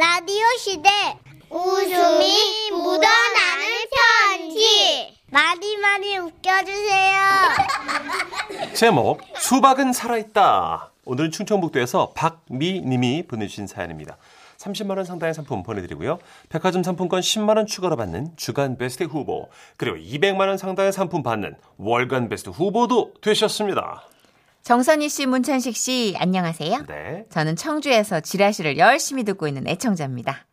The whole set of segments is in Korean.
라디오 시대 웃음이 묻어나는 편지 많이 많이 웃겨주세요. 제목 수박은 살아있다. 오늘은 충청북도에서 박미님이 보내주신 사연입니다. 30만 원 상당의 상품 보내드리고요. 백화점 상품권 10만 원 추가로 받는 주간 베스트 후보 그리고 200만 원 상당의 상품 받는 월간 베스트 후보도 되셨습니다. 정선희 씨, 문찬식 씨, 안녕하세요. 네. 저는 청주에서 지라시를 열심히 듣고 있는 애청자입니다.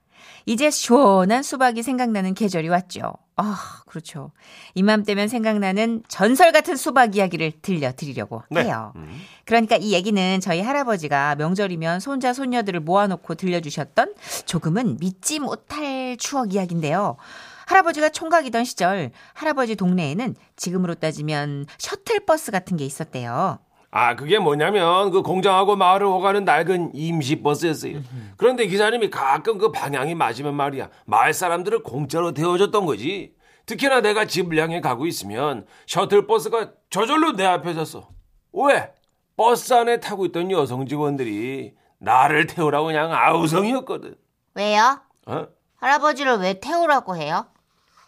이제 시원한 수박이 생각나는 계절이 왔죠. 아, 그렇죠. 이맘때면 생각나는 전설 같은 수박 이야기를 들려드리려고 네. 해요. 음. 그러니까 이 얘기는 저희 할아버지가 명절이면 손자, 손녀들을 모아놓고 들려주셨던 조금은 믿지 못할 추억 이야기인데요. 할아버지가 총각이던 시절 할아버지 동네에는 지금으로 따지면 셔틀버스 같은 게 있었대요. 아, 그게 뭐냐면 그 공장하고 마을을 오가는 낡은 임시 버스였어요. 그런데 기사님이 가끔 그 방향이 맞으면 말이야. 마을 사람들을 공짜로 태워줬던 거지. 특히나 내가 집을 향해 가고 있으면 셔틀버스가 저절로 내 앞에 섰어. 왜? 버스 안에 타고 있던 여성 직원들이 나를 태우라고 그냥 아우성이었거든. 왜요? 어? 할아버지를 왜 태우라고 해요?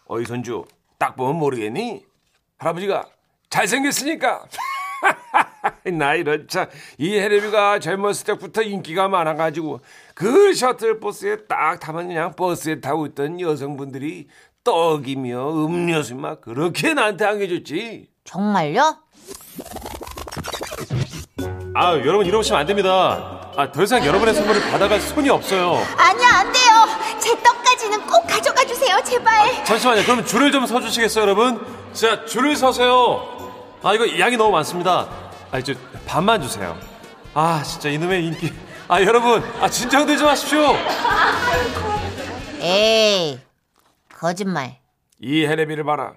어이 손주, 딱 보면 모르겠니? 할아버지가 잘생겼으니까. 나 이런 참, 이 해레비가 젊었을 때부터 인기가 많아가지고 그 셔틀버스에 딱 타면 그냥 버스에 타고 있던 여성분들이 떡이며 음료수 막 그렇게 나한테 안겨줬지. 정말요? 아 여러분 이러시면 안 됩니다. 아, 더 이상 여러분의 선물을 받아갈 손이 없어요. 아니야, 안 돼요. 제 떡까지는 꼭 가져가 주세요, 제발. 잠시만요. 그럼 줄을 좀 서주시겠어요, 여러분? 자, 줄을 서세요. 아, 이거 양이 너무 많습니다. 아, 이제 반만 주세요. 아, 진짜 이놈의 인기. 아, 여러분, 아, 진정들 좀 하십시오. 에이, 거짓말. 이 해레비를 봐라.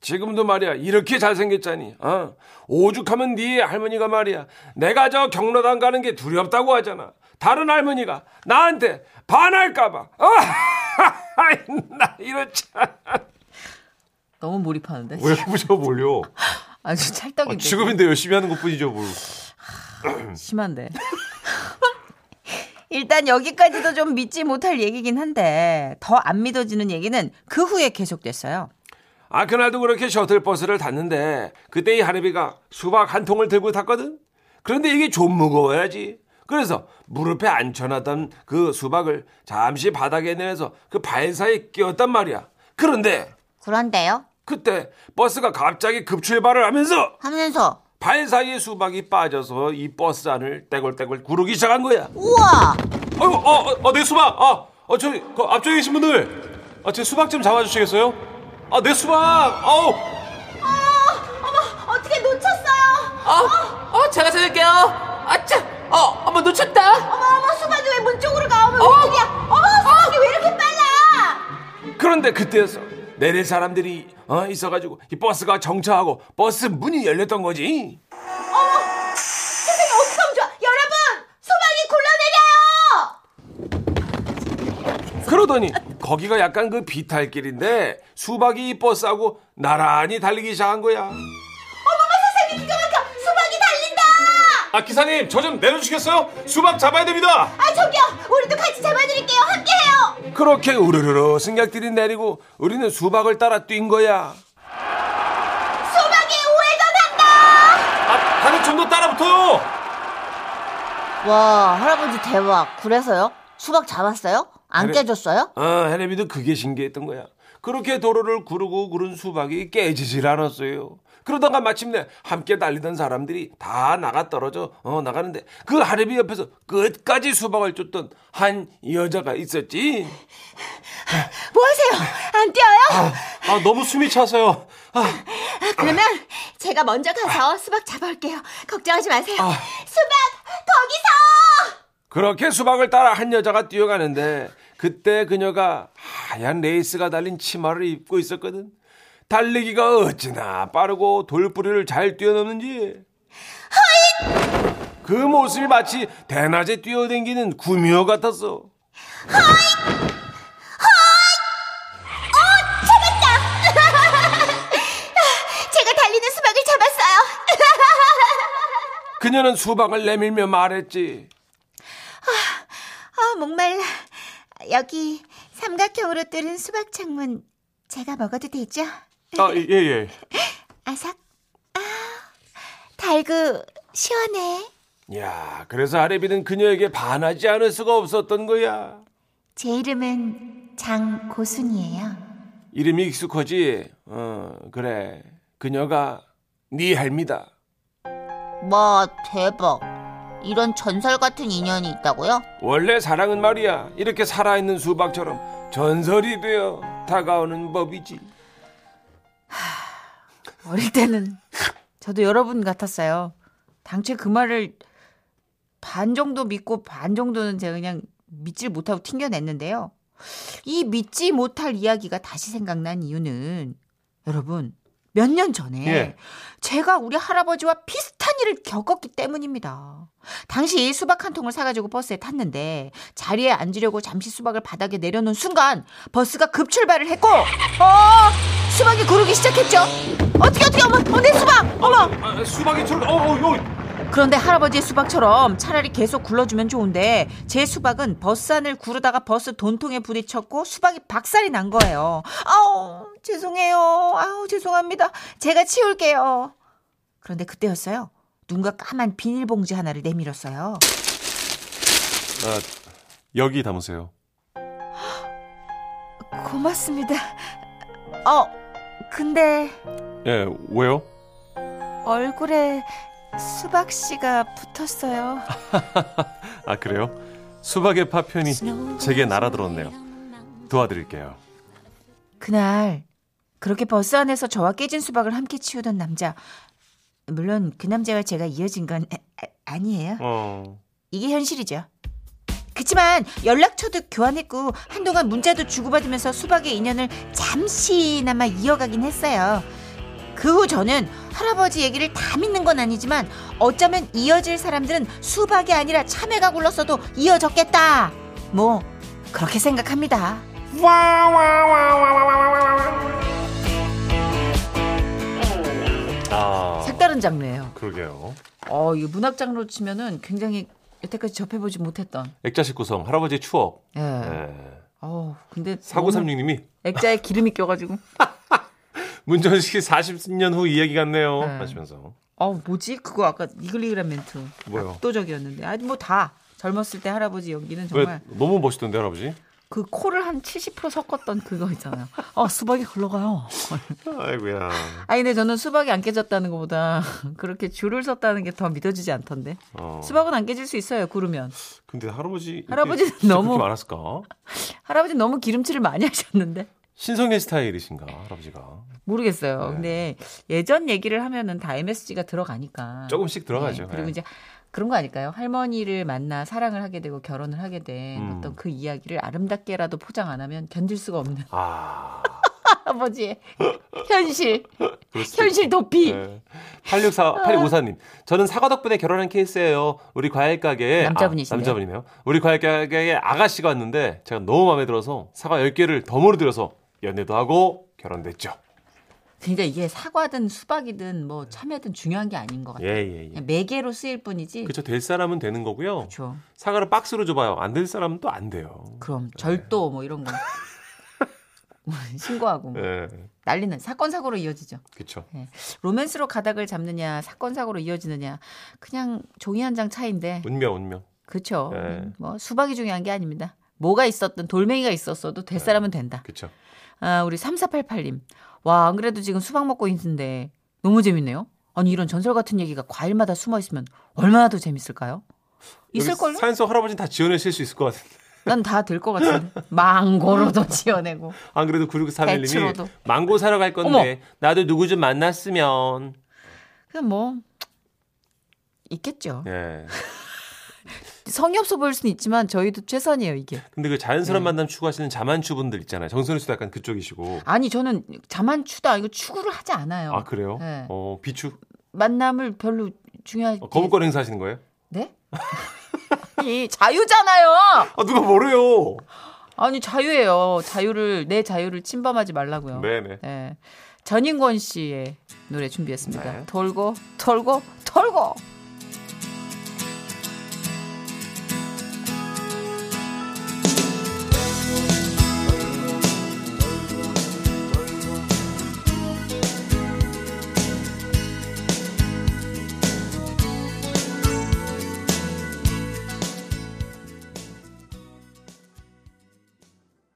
지금도 말이야 이렇게 잘생겼잖니. 어? 오죽하면 네 할머니가 말이야. 내가 저 경로당 가는 게 두렵다고 하잖아. 다른 할머니가 나한테 반할까봐. 어? 나 이런 참. 너무 몰입하는데? 왜 무셔 몰려? 아주 찰떡인데. 아, 지금인데 열심히 하는 것 뿐이죠, 뭘. 심한데. 일단 여기까지도 좀 믿지 못할 얘기긴 한데 더 안 믿어지는 얘기는 그 후에 계속됐어요. 아 그날도 그렇게 셔틀버스를 탔는데 그때 이 할애비가 수박 한 통을 들고 탔거든. 그런데 이게 좀 무거워야지. 그래서 무릎에 앉혀놨던 그 수박을 잠시 바닥에 내려서 그 발 사이에 끼웠단 말이야. 그런데 그런데요? 그때 버스가 갑자기 급출발을 하면서 하면서, 발 사이에 수박이 빠져서 이 버스 안을 떼굴떼굴 구르기 시작한 거야. 우와! 아이고, 어, 어, 어, 내 수박. 아, 어, 저기, 그 앞쪽에 계신 분들. 아, 제 수박 좀 잡아주시겠어요? 아, 내 수박. 아우. 어떻게 놓쳤어요? 어, 어, 제가 찾을게요. 아차, 어, 어머 놓쳤다. 어머, 어머, 수박이 왜 문 쪽으로 가? 어머, 웬일이야? 어머, 수박이 왜 이렇게 빨라? 그런데 그때였어. 내릴 사람들이 어, 있어가지고 이 버스가 정차하고 버스 문이 열렸던 거지. 세상에 어떡하면 좋아. 여러분, 수박이 굴러내려요! 그러더니 거기가 약간 그 비탈길인데 수박이 이 버스하고 나란히 달리기 시작한 거야. 세상에 기가 막혀! 수박이 달린다! 아, 기사님, 저 좀 내려주시겠어요? 수박 잡아야 됩니다. 아, 저기요! 우리도 같이 잡아드릴게요! 그렇게 우르르르 승객들이 내리고 우리는 수박을 따라 뛴 거야. 수박이 우회전한다! 아, 다들 좀 더 따라 붙어요. 와, 할아버지 대박. 그래서요? 수박 잡았어요? 안 그래. 깨졌어요? 어, 헬레비도 그게 신기했던 거야. 그렇게 도로를 구르고 구른 수박이 깨지질 않았어요. 그러다가 마침내 함께 달리던 사람들이 다 나가 떨어져 어, 나가는데 그 하레비 옆에서 끝까지 수박을 쫓던 한 여자가 있었지. 뭐 하세요? 안 뛰어요? 아, 너무 숨이 차서요. 아, 그러면 제가 먼저 가서 수박 잡아올게요. 걱정하지 마세요. 수박, 거기서! 그렇게 수박을 따라 한 여자가 뛰어가는데 그때 그녀가 하얀 레이스가 달린 치마를 입고 있었거든. 달리기가 어찌나 빠르고 돌부리를 잘 뛰어넘는지. 그 모습이 마치 대낮에 뛰어댕기는 구미호 같았어. 제가 달리는 수박을 잡았어요. 그녀는 수박을 내밀며 말했지. 아, 목말라. 여기 삼각형으로 뚫은 수박 창문 제가 먹어도 되죠? 아, 예, 예. 아삭. 아, 달고 시원해. 야, 그래서 아레비는 그녀에게 반하지 않을 수가 없었던 거야. 제 이름은 장고순이에요. 이름이 익숙하지? 어, 그래. 그녀가 네 할미다. 와 대박. 이런 전설 같은 인연이 있다고요? 원래 사랑은 말이야. 이렇게 살아있는 수박처럼 전설이 되어 다가오는 법이지. 어릴 때는 저도 여러분 같았어요. 당최 그 말을 반 정도 믿고 반 정도는 제가 그냥 믿질 못하고 튕겨냈는데요. 이 믿지 못할 이야기가 다시 생각난 이유는 여러분 몇 년 전에 예. 제가 우리 할아버지와 비슷한 일을 겪었기 때문입니다. 당시 수박 한 통을 사가지고 버스에 탔는데 자리에 앉으려고 잠시 수박을 바닥에 내려놓은 순간 버스가 급출발을 했고 어 수박이 구르기 시작했죠. 어떻게 어떻게 어머 어, 내 수박 어머 아, 수박이 출, 어, 어, 어. 그런데 할아버지의 수박처럼 차라리 계속 굴러주면 좋은데 제 수박은 버스 안을 구르다가 버스 돈통에 부딪혔고 수박이 박살이 난 거예요. 아우 죄송해요. 아우 죄송합니다. 제가 치울게요. 그런데 그때였어요. 누군가 까만 비닐봉지 하나를 내밀었어요. 아, 여기 담으세요. 고맙습니다. 어 근데 예, 왜요? 얼굴에 수박 씨가 붙었어요. 아, 그래요? 수박의 파편이 제게 날아들었네요. 도와드릴게요. 그날 그렇게 버스 안에서 저와 깨진 수박을 함께 치우던 남자 물론 그 남자와 제가 이어진 건 아, 아니에요. 어, 이게 현실이죠. 그치만 연락처도 교환했고 한동안 문자도 주고받으면서 수박의 인연을 잠시나마 이어가긴 했어요. 그 후 저는 할아버지 얘기를 다 믿는 건 아니지만 어쩌면 이어질 사람들은 수박이 아니라 참외가 굴렀어도 이어졌겠다. 뭐 그렇게 생각합니다. 아, 색다른 장르예요. 그러게요. 어, 이 문학 장르로 치면은 굉장히 여태까지 접해보지 못했던. 액자식 구성, 할아버지의 추억. 예. 예. 어, 근데 4936님이 액자에 기름이 껴가지고. 문전식 40년 후 이야기 같네요. 네. 하시면서. 어, 뭐지? 그거 아까 이글이글한 멘트. 뭐요? 압도적이었는데. 아니 뭐 다. 젊었을 때 할아버지 연기는 왜 정말 너무 멋있던데 할아버지? 그 코를 한 70% 섞었던 그거 있잖아요. 어, 수박이 흘러가요. 아이고야. 아니 근데 저는 수박이 안 깨졌다는 것보다 그렇게 줄을 섰다는 게 더 믿어지지 않던데. 어. 수박은 안 깨질 수 있어요. 구르면. 근데 할아버지 할아버지는 너무- 많았을까? 할아버지 너무 기름칠을 많이 하셨는데. 신성의 스타일이신가 할아버지가 모르겠어요. 네. 근데 예전 얘기를 하면은 다 MSG가 들어가니까. 조금씩 들어가죠. 네, 그리고 네. 이제 그런 거 아닐까요? 할머니를 만나 사랑을 하게 되고 결혼을 하게 된 음. 어떤 그 이야기를 아름답게라도 포장 안 하면 견딜 수가 없는 아 할아버지의 현실, 현실 도피. 네. 864, 8254님. 저는 사과 덕분에 결혼한 케이스예요. 우리 과일 가게에. 남자분이시네요. 아, 남자분이네요. 우리 과일 가게에 아가씨가 왔는데 제가 너무 마음에 들어서 사과 10개를 덤으로 들여서 연애도 하고 결혼됐죠. 그러니까 이게 사과든 수박이든 뭐 참외든 중요한 게 아닌 것 같아요. 예, 예, 예. 매개로 쓰일 뿐이지. 그쵸. 될 사람은 되는 거고요. 그렇죠. 사과를 박스로 줘봐요. 안 될 사람은 또 안 돼요. 그럼 절도 뭐 이런 거 신고하고 뭐 예. 난리는 사건 사고로 이어지죠. 그쵸. 로맨스로 가닥을 잡느냐 사건 사고로 이어지느냐 그냥 종이 한 장 차인데 운명, 운명. 그렇죠. 네. 음, 뭐 수박이 중요한 게 아닙니다. 뭐가 있었든 돌멩이가 있었어도 될 사람은 된다. 그쵸. 아, 우리 3488님. 와, 안 그래도 지금 수박 먹고 있는데 너무 재밌네요. 아니 이런 전설 같은 얘기가 과일마다 숨어 있으면 얼마나 더 재밌을까요? 있을걸요? 속 할아버지는 다 지어내실 수 있을 것 같은데. 난 다 될 것 같은데. 망고로도 지어내고. 안 그래도 9631님이 배추로도. 망고 사러 갈 건데 나도 누구 좀 만났으면. 그냥 뭐 있겠죠. 예. 성의 없어 보일 수는 있지만 저희도 최선이에요 이게. 근데 그 자연스러운 네. 만남 추구하시는 자만추 분들 있잖아요. 정선우 씨도 약간 그쪽이시고. 아니 저는 자만추도 아니고 추구를 하지 않아요. 아 그래요? 네. 어 비추 만남을 별로 중요하게. 어, 거부권 행사하시는 거예요? 네? 아니 자유잖아요. 아 누가 뭐래요? 아니 자유예요. 자유를 내 자유를 침범하지 말라고요. 네네. 네. 전인권 씨의 노래 준비했습니다. 네. 돌고 돌고 돌고